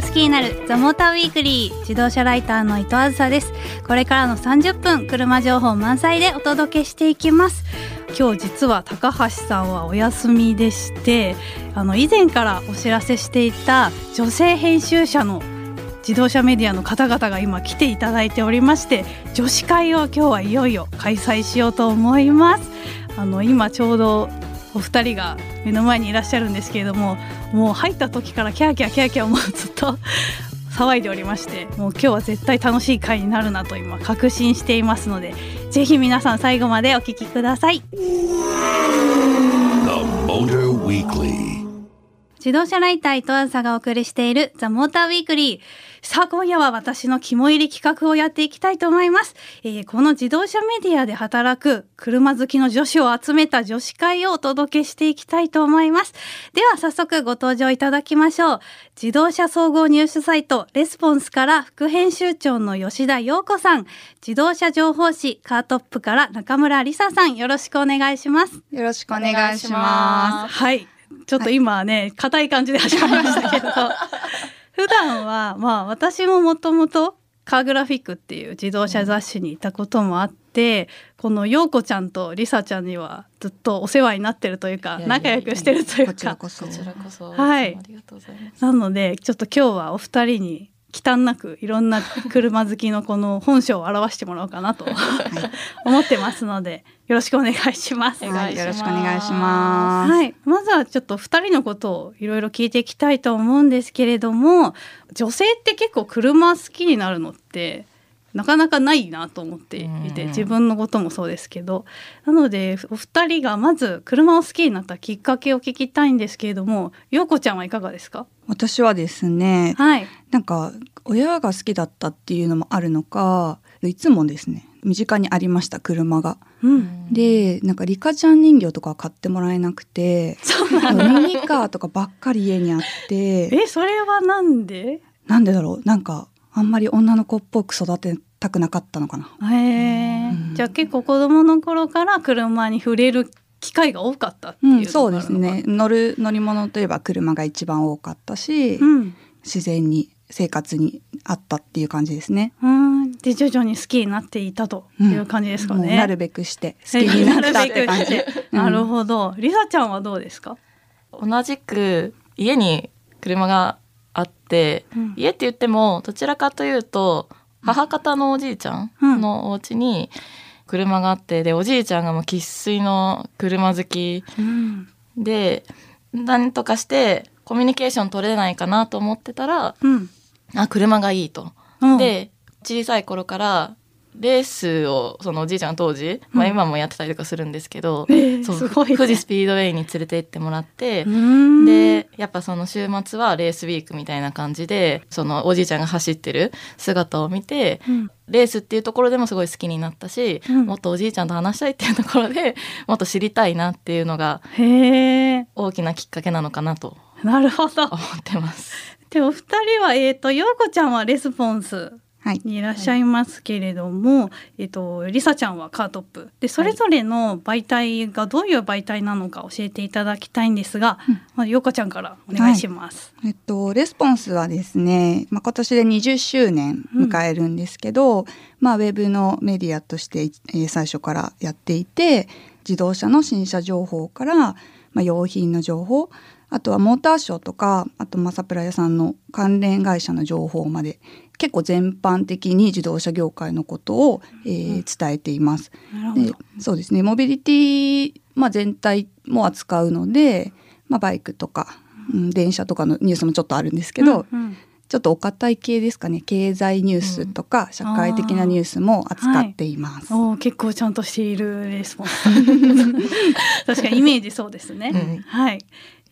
と好きになるザモーターウィークリー自動車ライターの伊藤あずさです。これからの30分車情報満載でお届けしていきます。今日実は高橋さんはお休みでしてあの以前からお知らせしていた女性編集者の自動車メディアの方々が今来ていただいておりまして女子会を今日はいよいよ開催しようと思います。あの今ちょうどお二人が目の前にいらっしゃるんですけれどももう入った時からキャーキャーキャーキャーもうずっと騒いでおりましてもう今日は絶対楽しい回になるなと今確信していますのでぜひ皆さん最後までお聞きください。自動車ライター伊藤あさがお送りしているザ・モーターウィークリーさあ今夜は私の肝入り企画をやっていきたいと思います、えー、この自動車メディアで働く車好きの女子を集めた女子会をお届けしていきたいと思います。では早速ご登場いただきましょう。自動車総合入手サイトレスポンスから副編集長の吉田陽子さん。自動車情報誌カートップから中村梨沙さん。よろしくお願いします。よろしくお願いします。はい。ちょっと今ね硬、はい、い感じで始まりましたけど普段はまあ私ももともとカーグラフィックっていう自動車雑誌にいたこともあって、この陽子ちゃんとりさちゃんにはずっとお世話になってるというか仲良くしてるというか。こちらこそ。はい。なのでちょっと今日はお二人に忌憚なくいろんな車好きのこの本性を表してもらおうかなと、はい、思ってますのでよろしくお願いします。はい、よろしくお願いします。はい、まずはちょっと二人のことをいろいろ聞いていきたいと思うんですけれども、女性って結構車好きになるのってなかなかないなと思っていて、自分のこともそうですけど、なのでお二人がまず車を好きになったきっかけを聞きたいんですけれども、陽子ちゃんはいかがですか？私はですね、はい、なんか親が好きだったっていうのもあるのか、いつもですね身近にありました車が。うん、でなんかリカちゃん人形とか買ってもらえなくてミニカーとかばっかり家にあって。えそれはなんで？なんでだろう？なんかあんまり女の子っぽく育てたくなかったのかな。へえ、うん、じゃあ結構子供の頃から車に触れる機会が多かったっていう、うん、そうですね乗る乗り物といえば車が一番多かったし、うん、自然に生活にあったっていう感じですね。うんで徐々に好きになっていたという感じですかね。うん、なるべくして好きになったって感じ。なるほど。りさちゃんはどうですか？同じく家に車があって、うん、家って言ってもどちらかというと母方のおじいちゃんのお家に車があってでおじいちゃんがもう生粋の車好きで、うん、何とかしてコミュニケーション取れないかなと思ってたら、うん、あ車がいいと。で小さい頃からレースをそのおじいちゃん当時、まあ、今もやってたりとかするんですけど、うん、そう、ね、富士スピードウェイに連れて行ってもらってでやっぱその週末はレースウィークみたいな感じでそのおじいちゃんが走ってる姿を見て、うん、レースっていうところでもすごい好きになったし、うん、もっとおじいちゃんと話したいっていうところで もっと知りたいなっていうのが大きなきっかけなのかなとなるほど。思ってます。でお二人はえっ、ー、と陽子ちゃんはレスポンスにいらっしゃいますけれども、はい、えっとりさちゃんはカートップ。でそれぞれの媒体がどういう媒体なのか教えていただきたいんですが、まあ、ようかちゃんからお願いします。はい、えっとレスポンスはですね、まあ、今年で20周年迎えるんですけど、うん、まあウェブのメディアとして、えー、最初からやっていて自動車の新車情報から、まあ、用品の情報あとはモーターショーとかあとまあサプライヤーさんの関連会社の情報まで結構全般的に自動車業界のことを、えー、伝えています。でそうですね。モビリティ、まあ、全体も扱うので、まあ、バイクとか、うん、電車とかのニュースもちょっとあるんですけど、うんうん、ちょっとお堅い系ですかね。経済ニュースとか、社会的なニュースも扱っています。はい、結構ちゃんとしているレスポンス。確かにイメージそうですね。うん、はい。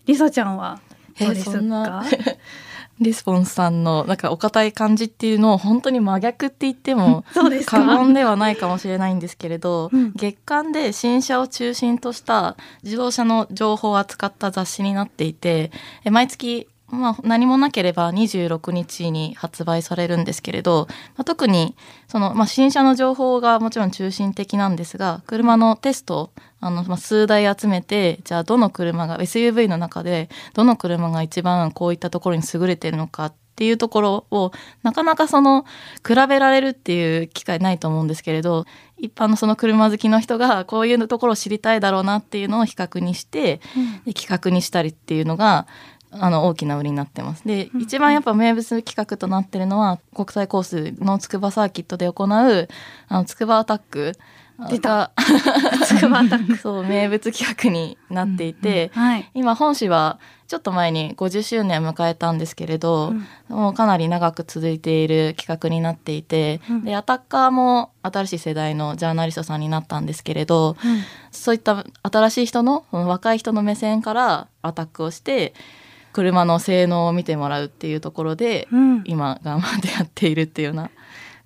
りさちゃんはどうですか、リスポンスさんのなんかお堅い感じっていうのを本当に真逆って言っても過言ではないかもしれないんですけれど、うん、月間で新車を中心とした自動車の情報を扱った雑誌になっていて毎月まあ、何もなければ26日に発売されるんですけれど、まあ、特にその、まあ、新車の情報がもちろん中心的なんですが車のテストあの、まあ、数台集めてじゃあどの車が SUV の中でどの車が一番こういったところに優れているのかっっていうところをなかなかその比べられるっていう機会ないと思うんですけれど一般のその車好きの人がこういうところを知りたいだろうなっていうのを比較にして、で企画にしたりっていうのがあの大きな売りになってます。で、一番やっぱ名物企画となってるのは国際コースの筑波サーキットで行うあの筑波アタック。出た。筑波アタック。そう名物企画になっていて、うんうん。はい、今本誌はちょっと前に50周年を迎えたんですけれど、うん、もうかなり長く続いている企画になっていて、うん、でアタッカーも新しい世代のジャーナリストさんになったんですけれど、うん、そういった新しい人の若い人の目線からアタックをして車の性能を見てもらうっていうところで、今頑張ってやっているっていうような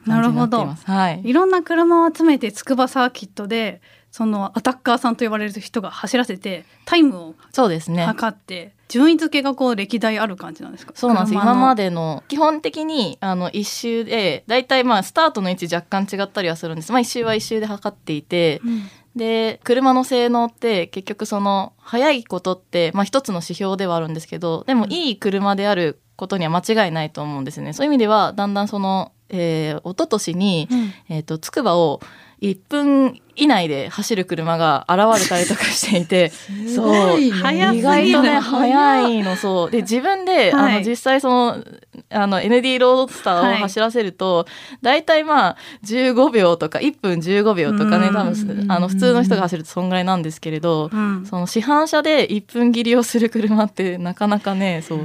なるほど、はい、いろんな車を集めて筑波サーキットでそのアタッカーさんと呼ばれる人が走らせてタイムをそうですね。測って順位付けがこう歴代ある感じなんですか？そうなんです。今までの基本的にあの一周でだいたいまあスタートの位置若干違ったりはするんです。まあ一周は一周で測っていて、うんで車の性能って結局その速いことって、まあ、一つの指標ではあるんですけどでもいい車であることには間違いないと思うんですね。そういう意味ではだんだんそのえー、一昨年に、うん、えっ、ー、と、つくばを1分以内で走る車が現れたりとかしていて そう意外とね速いのそう。で自分で、はい、あの実際そのあの ND ロードスターを走らせると、はい、大体まあ15秒とか1分15秒とかね多分あの普通の人が走るとそんぐらいなんですけれど、うん、その市販車で1分切りをする車ってなかなかねそう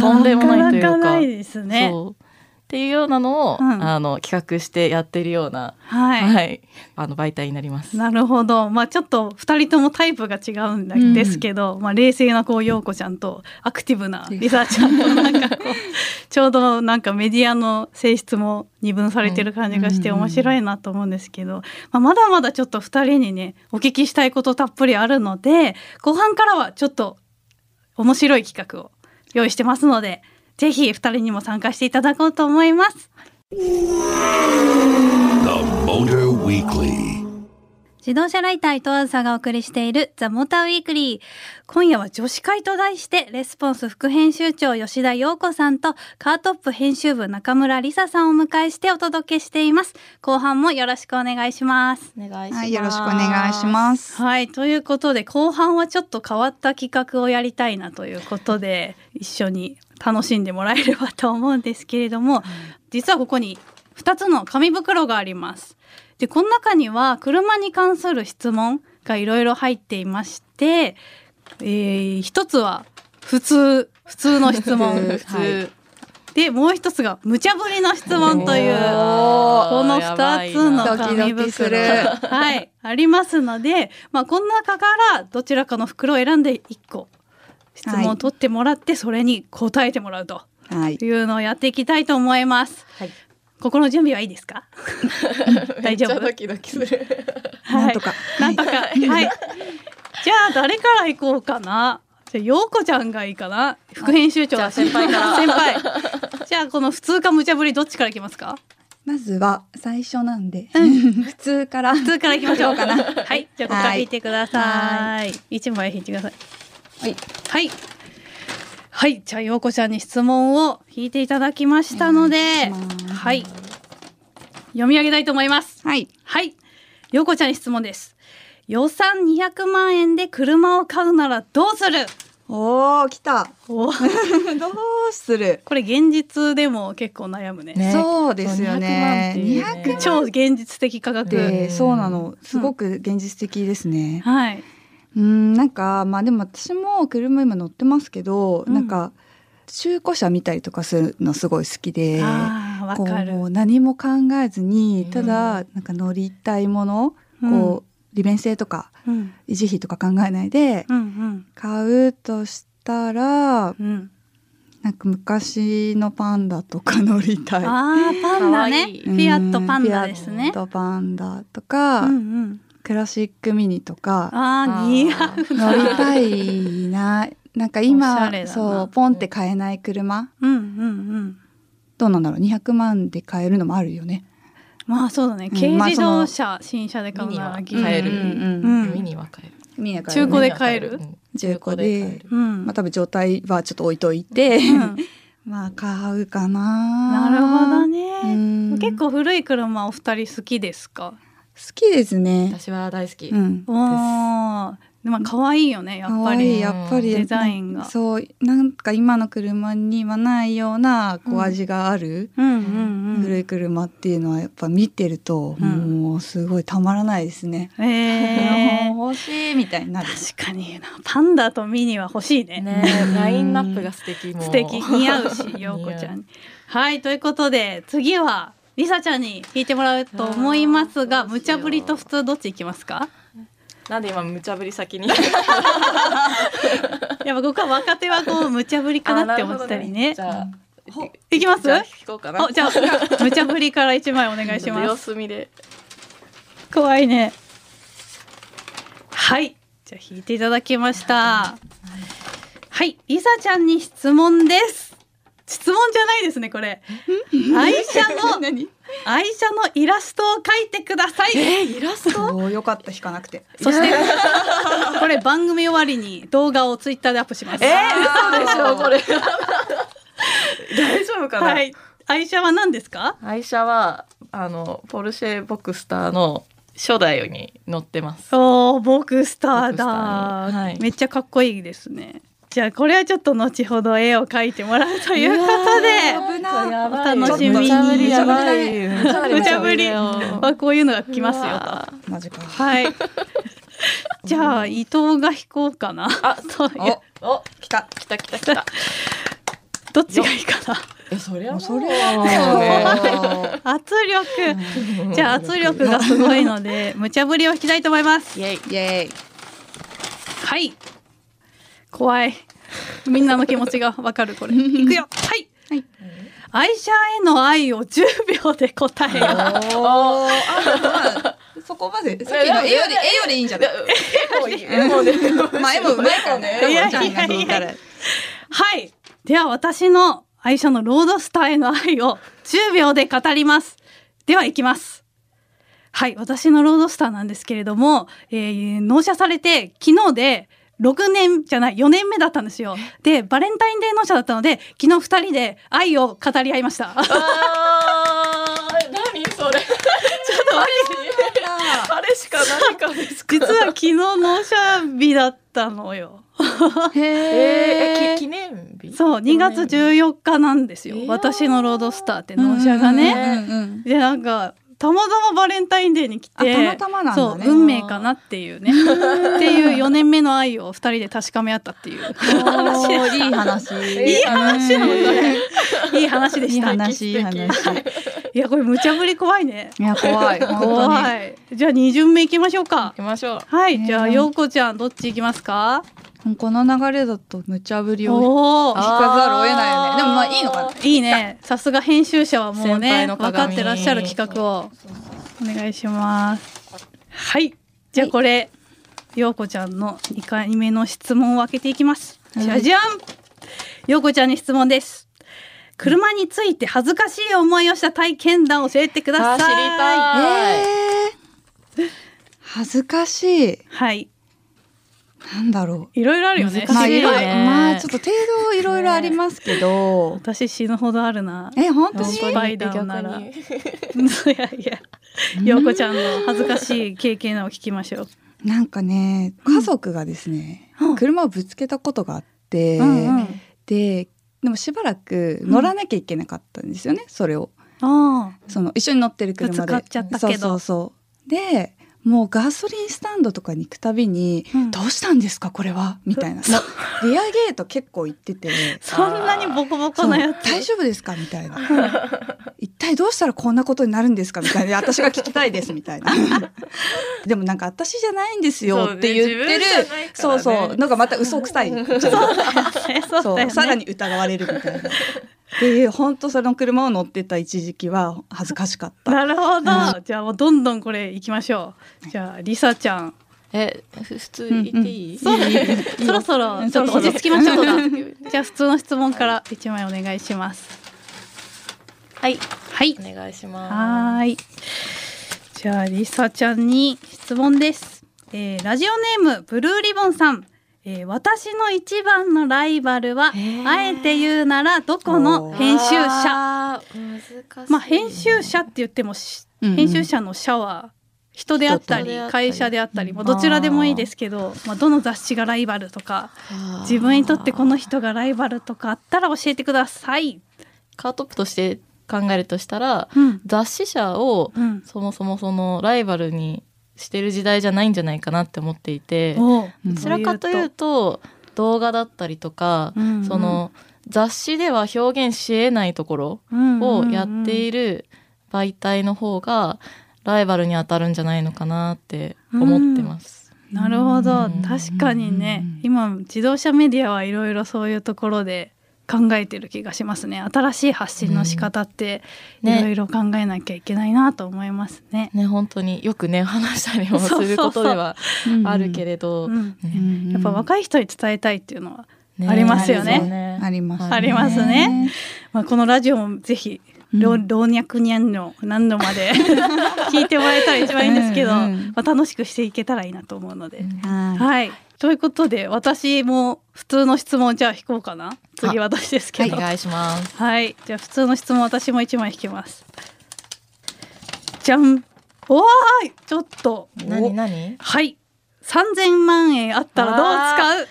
とんでもないというか。なかなかないですね。そうっていうようなのを、うん、あの企画してやってるような、はい、はい、あの媒体になります。なるほど、まあちょっと二人ともタイプが違うんですけど、うん、まあ冷静なこう陽子ちゃんとアクティブなリサちゃんとなんかこう ちょうどなんかメディアの性質も二分されてる感じがして面白いなと思うんですけど、まあ、まだまだちょっと二人にねお聞きしたいことたっぷりあるので後半からはちょっと面白い企画を用意してますのでぜひ二人にも参加していただこうと思います。自動車ライター伊藤あずさがお送りしているザ・モーターウィークリー。今夜は女子会と題してレスポンス副編集長吉田陽子さんとカートップ編集部中村梨沙さんをお迎えしてお届けしています。後半もよろしくお願いします。お願いします。はい、よろしくお願いします。はい、ということで後半はちょっと変わった企画をやりたいなということで一緒に楽しんでもらえればと思うんですけれども、うん、実はここに2つの紙袋があります。でこの中には車に関する質問がいろいろ入っていまして、えー、一つは普通普通の質問。普通、はい。でもう一つが無茶ぶりの質問というこの二つの紙袋。はい。ありますので、まあ、この中からどちらかの袋を選んで1個質問を取ってもらって、それに答えてもらうというのをやっていきたいと思います。はい、心の準備はいいですか？大丈夫？ドキドキする、はい、なんとか。なんとか。はい。じゃあ誰から行こうかな？じゃあ陽子ちゃんがいいかな？副編集長先輩から。先輩。じゃあこの普通か無茶ぶりどっちからいきますか？まずは最初なんで、うん、普通から。普通からいきましょうかな。はい。じゃあここから引い。てください。一枚引いてください。はい。はいはいじゃあ陽子ちゃんに質問を引いていただきましたのではい。読み上げたいと思います。はい。はい。陽子ちゃんに質問です。予算200万円で車を買うならどうする？おお来た。お。どうする？これ現実でも結構悩むね、ね、そうですよね。200万ね。超現実的価格。そうなの。すごく現実的ですね、うん、はいうんなんかまあでも私も車今乗ってますけど、うん、なんか中古車見たりとかするのすごい好きでこう何も考えずにただなんか乗りたいもの、うん、こう利便性とか、うん、維持費とか考えないで買うとしたら、うん、なんか昔のパンダとか乗りたい。あパンダね。フィアットパンダですね。フィアットパンダとか、うんうんクラシックミニとか。あ似合う乗りたいな。なんか今そうポンって買えない車、うんうんうん、どうなんだろう。200万で買えるのもあるよね。まあそうだね、軽自動車新車で買うなら買える、ミニは買える。ミニは買える、中古で買える、中古で、うん、まあ多分状態はちょっと置いといて、まあ買うかな。なるほどね。結構古い車お二人好きですか？好きですね。私は大好き、うん、おまあ可愛いよねやっぱり。やっぱり。デザインが。そうなんか今の車にはないようなこう味がある古い車っていうのはやっぱ見てると、もうすごいたまらないですね。えー、欲しいみたいになる。確かにパンダとミニは欲しいね。ね。ラインナップが素敵素敵。似合うし 陽子ちゃんはいということで次はりさちゃんに聞いてもらうと思いますが無茶ぶりと普通どっちいきますか？なんで今無茶ぶり先に？やっぱ僕は若手はこう無茶ぶりかなって思ったりね。じゃあいきます？じゃあこうかな。じゃあ無茶ぶりから一枚お願いします。怖いね。はい。じゃあ引いていただきました。はい、りさちゃんに質問です。質問じゃないですねこれ。愛車の愛車のイラストを描いてください。えー、イラスト？よかった引かなくて。そして？これ番組終わりに動画をツイッターでアップします。えー、嘘でしょこれ。大丈夫かな？はい。愛車は何ですか？愛車はあのポルシェボクスターの初代に乗ってます。おお、ボクスターだ、はい。めっちゃかっこいいですね。じゃあこれはちょっと後ほど絵を描いてもらうということでお楽しみに。無茶ぶり。はこういうのが来ますよと。マジか。はい。じゃあ伊藤が引こうかな。あそうお来た。来た来た来た。どっちがいいかな？えそりゃそれは圧力。じゃあ圧力がすごいので無茶ぶりを引きたいと思います。イエイ。イエイ。はい怖い。みんなの気持ちがわかるこれ。いくよ。はい、はい、愛車への愛を10秒で答えよ。そこまで さっきの絵より絵よりいいんじゃない？絵もでまあ絵もうまいからね。いやいやいや。はい。では私の愛車のロードスターへの愛を10秒で語ります。では行きます。はい。私のロードスターなんですけれども、えー、納車されて昨日で6年じゃない4年目だったんですよ。でバレンタインデー納車だったので昨日2人で愛を語り合いました。あ何それ？ちょっと待って。あれしか何かです実は昨日納車日だったのよ。へ え記念日？そう2月14日なんですよ、私のロードスターって納車がね、でなんかたまたまバレンタインデーに来てたまたまなんだ、ね、そう運命かなっていうね。っていう4年目の愛を2人で確かめ合ったっていう。話いい話。いい話。なのこれいい話でした。いい話。いい話。いやこれ無茶ぶり怖いね。いや怖い。怖い。じゃあ2巡目いきましょうか。行きましょう。はいじゃあ陽子ちゃんどっち行きますか？この流れだと無茶ぶりを引かざるを得ないよねでもまあいいのかな。いいね。さすが編集者はもうね分かってらっしゃる企画を。お願いしますはいじゃあこれ陽子ちゃんの2回目の質問を開けていきますじゃじゃん陽子ちゃんに質問です車について恥ずかしい思いをした体験談を教えてください知りたい、えー、恥ずかしいはいなんだろう。いろいろあるよね。まあ、いろいろ、まあ、ちょっと程度いろいろありますけど。私死ぬほどあるな。え、本当に？スパイダーなら。いやいや。陽子ちゃんの恥ずかしい経験を聞きましょう。なんかね、家族がですね、うん、車をぶつけたことがあって、うんうん、で、でもしばらく乗らなきゃいけなかったんですよね、うん、それを。あその一緒に乗ってる車で。そうそうそう。で、もうガソリンスタンドとかに行くたびに「うん、どうしたんですかこれは」みたいな。リアゲート結構行ってて。そんなにボコボコなやつ？大丈夫ですか？みたいな。一体どうしたらこんなことになるんですか？みたいな。私が聞きたいですみたいな。でもなんか私じゃないんですよって言ってる。そう、ね,、そうなんかまた嘘くさい。そう。さらに疑われるみたいな。で本当その車を乗ってた一時期は恥ずかしかった。なるほど、うん、じゃあもうどんどんこれ行きましょう。じゃありさちゃん。え普通言っていい、うんうん、そろそろちょっと落ち着きましょうじゃあ普通の質問から一枚お願いします。はいはいお願いします。はいじゃありさちゃんに質問です。えー、ラジオネームブルーリボンさんえー、私の一番のライバルはあえて言うならどこの編集者。まあ編集者って言っても、編集者の社は人であったり会社であったり、まあ、どちらでもいいですけど、まあ、どの雑誌がライバルとか自分にとってこの人がライバルとかあったら教えてください。カートップとして考えるとしたら、うん、雑誌社をそもそもそのライバルにしてる時代じゃないんじゃないかなって思っていてどちらかというと動画だったりとか、うんうん、その雑誌では表現しえないところをやっている媒体の方がライバルに当たるんじゃないのかなって思ってます。うん、なるほど。確かにね。今自動車メディアはいろいろそういうところで考えてる気がしますね。新しい発信の仕方っていろいろ考えなきゃいけないなと思いますね。ね本当に。よくね話したりもすることではあるけれど、やっぱ若い人に伝えたいっていうのはありますよね。ねあります、ありますね。まあこのラジオもぜひ老老若にゃんの何度まで 聞いてもらえたら一番いいんですけど、まあ、楽しくしていけたらいいなと思うので。はいということで私も普通の質問じゃあ引こうかな。次私ですけど、はい、お願いします。はい。じゃあ普通の質問私も一枚引きます。じゃん。おわーい。ちょっと。何何？はい。三千万円あったらどう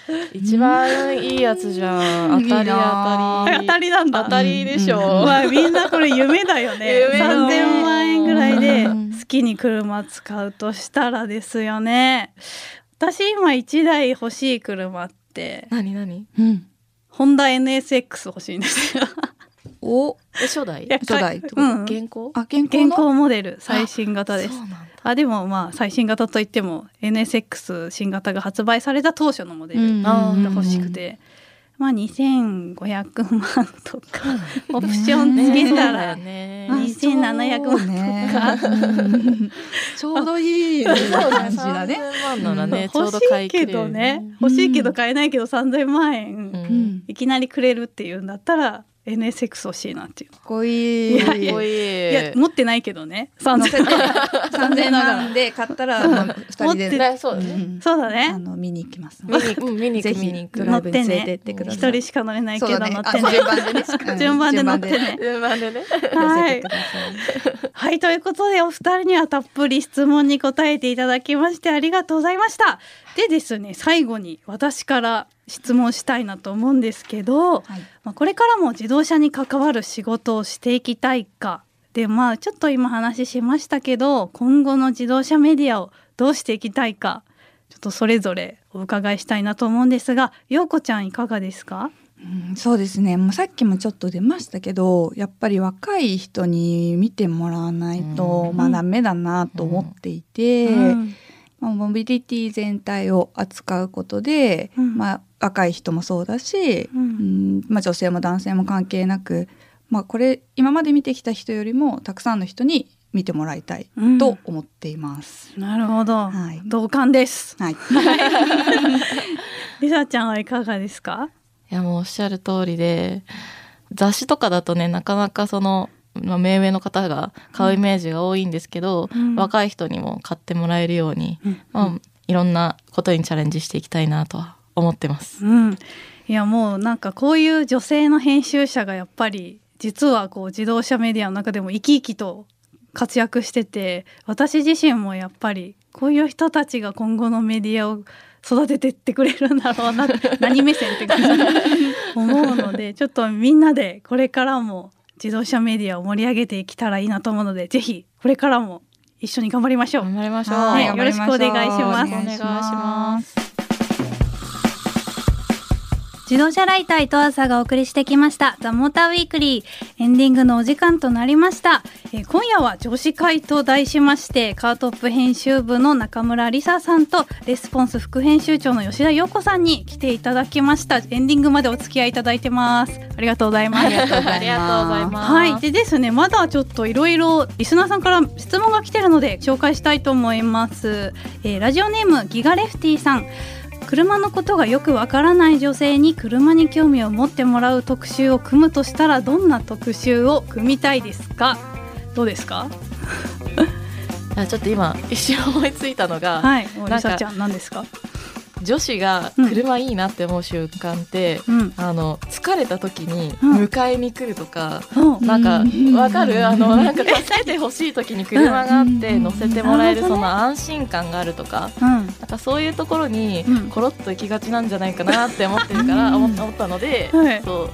使う？一番いいやつじゃん。当たり当たり。当たりなんだ。当たりでしょ、うん、まあみんなこれ夢だよね。三千万円ぐらいで好きに車使うとしたらですよね私今一台欲しい車って何何？うん。ホンダ NSX 欲しいんですよ。お初代？初代うん、現行？あ現行現行モデル最新型です。あでもまあ最新型といっても NSX 新型が発売された当初のモデルが欲しくて、まあ2500万とかオプションつけたら2700万とか、ちょうどいい感じだね。欲しいけどね。欲しいけど買えないけど3000万円いきなりくれるっていうんだったら NSX 欲しいなっていう。かっこいい。いやいや持ってないけどね。三千三千万で買ったら 二人でそうだね。そうだね。あの見に行きます。見に見にぜひ乗ってね。一人しか乗れないけど乗ってね。順番でね。順番で乗ってね。順番でね。はい。はいということでお二人にはたっぷり質問に答えていただきましてありがとうございました。でですね最後に私から質問したいなと思うんですけど、はい、まあ、これからも自動車に関わる仕事をしていきたいかでまあちょっと今話しましたけど今後の自動車メディアをどうしていきたいかちょっとそれぞれお伺いしたいなと思うんですが陽子ちゃんいかがですか？うん、そうですね。もうさっきもちょっと出ましたけどやっぱり若い人に見てもらわないと、まあダメだなと思っていて、うん。うんまあ、モビリティ全体を扱うことで、うん、まあ、若い人もそうだし、うん、まあ、女性も男性も関係なく、まあ、これ今まで見てきた人よりもたくさんの人に見てもらいたいと思っています。うん、なるほど、はい、同感です。はい。リサちゃんはいかがですか？いやもうおっしゃる通りで、雑誌とかだとねなかなかそのまあ、目上の方が買うイメージが多いんですけど、うん、若い人にも買ってもらえるように、うん、まあ、いろんなことにチャレンジしていきたいなとは思ってます。うん、いやもうなんかこういう女性の編集者がやっぱり実はこう自動車メディアの中でも生き生きと活躍してて私自身もやっぱりこういう人たちが今後のメディアを育ててってくれるんだろうな何目線って感じ思うのでちょっとみんなでこれからも自動車メディアを盛り上げていけたらいいなと思うのでぜひこれからも一緒に頑張りましょう。頑張りましょう、ね、よろしくお願いします。お願いします自動車ライター伊藤朝がお送りしてきました。ザ・モーターウィークリー。エンディングのお時間となりました、えー、今夜は女子会と題しましてカートップ編集部の中村梨沙さんとレスポンス副編集長の吉田陽子さんに来ていただきました。エンディングまでお付き合いいただいてます。ありがとうございます。ありがとうございます。はい。でですねまだちょっといろいろリスナーさんから質問が来てるので紹介したいと思います、えー、ラジオネームギガレフティさん車のことがよくわからない女性に車に興味を持ってもらう特集を組むとしたらどんな特集を組みたいですか？どうですか？ちょっと今一瞬思いついたのがはい、リサちゃん何ですか？女子が車いいなって思う瞬間って、うん、あの疲れた時に迎えに来るとか、うん、なんかわかる？あのなんか助けてほしい時に車があって乗せてもらえるその安心感があるとか、うん、なんかそういうところにコロッと行きがちなんじゃないかなって思ってるから思ったので、そう。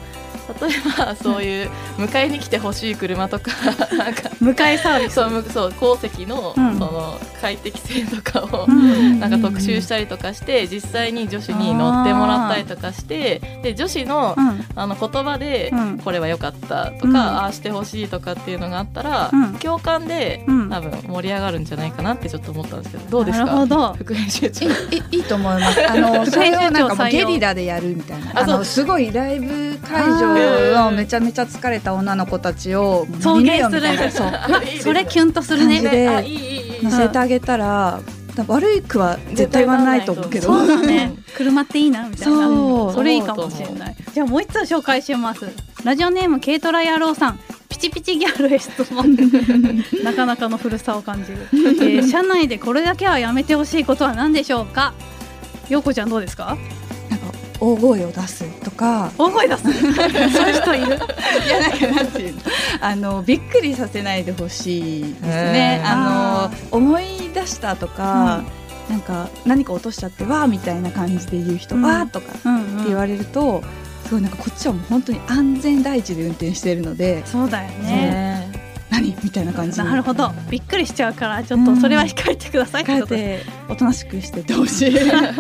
例えばそういう迎えに来てほしい車とかなんか迎えサービス。そうそう鉱石の,、その快適性とかを、なんか特集したりとかして実際に女子に乗ってもらったりとかしてで女子の,、あの言葉で、これは良かったとか、ああしてほしいとかっていうのがあったら、共感で、多分盛り上がるんじゃないかなってちょっと思ったんですけどどうですか？副編集長。い いいと思います。あのそれをなんかゲリラでやるみたいな。あのすごいライブ会場のめちゃめちゃ疲れた女の子たちを送迎するそうそれキュンとするね。で乗せてあげたら悪い句は絶対言わないと思うけど。そうだね。車っていいなみたいな。そそれいいかもしれない。じゃあもう一つ紹介します。ラジオネーム軽トラ野郎さん。ピチピチギャルへ質問。なかなかの古さを感じる、えー、社内でこれだけはやめてほしいことは何でしょうか？ようこちゃんどうですか？大声を出すとか大声出す？そういう人いる？いやなんかなんていうの？あのびっくりさせないでほしいですね。あの思い出したとか、うん、なんか何か落としちゃってわーみたいな感じで言う人、うん、わーとかって言われると、すごいなんかこっちはもう本当に安全第一で運転しているのでそうだよね。何？みたいな感じなるほど。びっくりしちゃうからちょっとそれは控えてください、控えておとなしくしててほしい。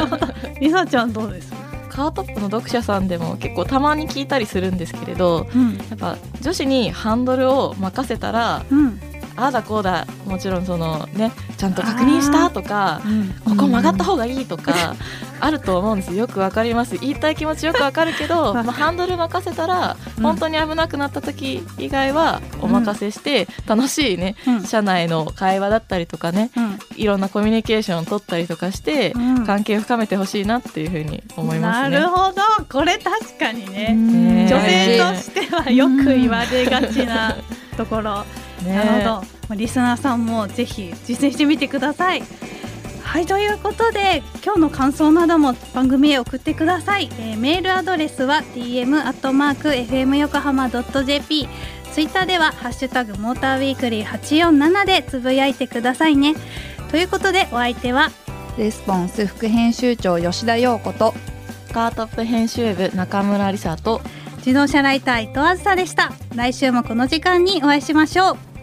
りさちゃんどうですカートップの読者さんでも結構たまに聞いたりするんですけれど、うん、やっぱ女子にハンドルを任せたら、うん、ああだこうだもちろんそのねちゃんと確認したとか、うん、ここ曲がった方がいいとか、あると思うんですよ。くわかります。言いたい気持ちよくわかるけど、まあ、ハンドル任せたら本当に危なくなった時以外はお任せして、楽しいね、社内の会話だったりとかね、いろんなコミュニケーションを取ったりとかして、関係を深めてほしいなっていうふうに思いますね。なるほど。これ確かにね。女性としてはよく言われがちなところ。なるほど。リスナーさんもぜひ実践してみてください。はいということで今日の感想なども番組へ送ってください、えー、メールアドレスは tm アットマーク fm 横浜ドット jp ツイッターではハッシュタグモーターウィークリー847でつぶやいてくださいね。ということでお相手はレスポンス副編集長吉田陽子とカートップ編集部中村梨沙と自動車ライター伊藤あずさでした。来週もこの時間にお会いしましょう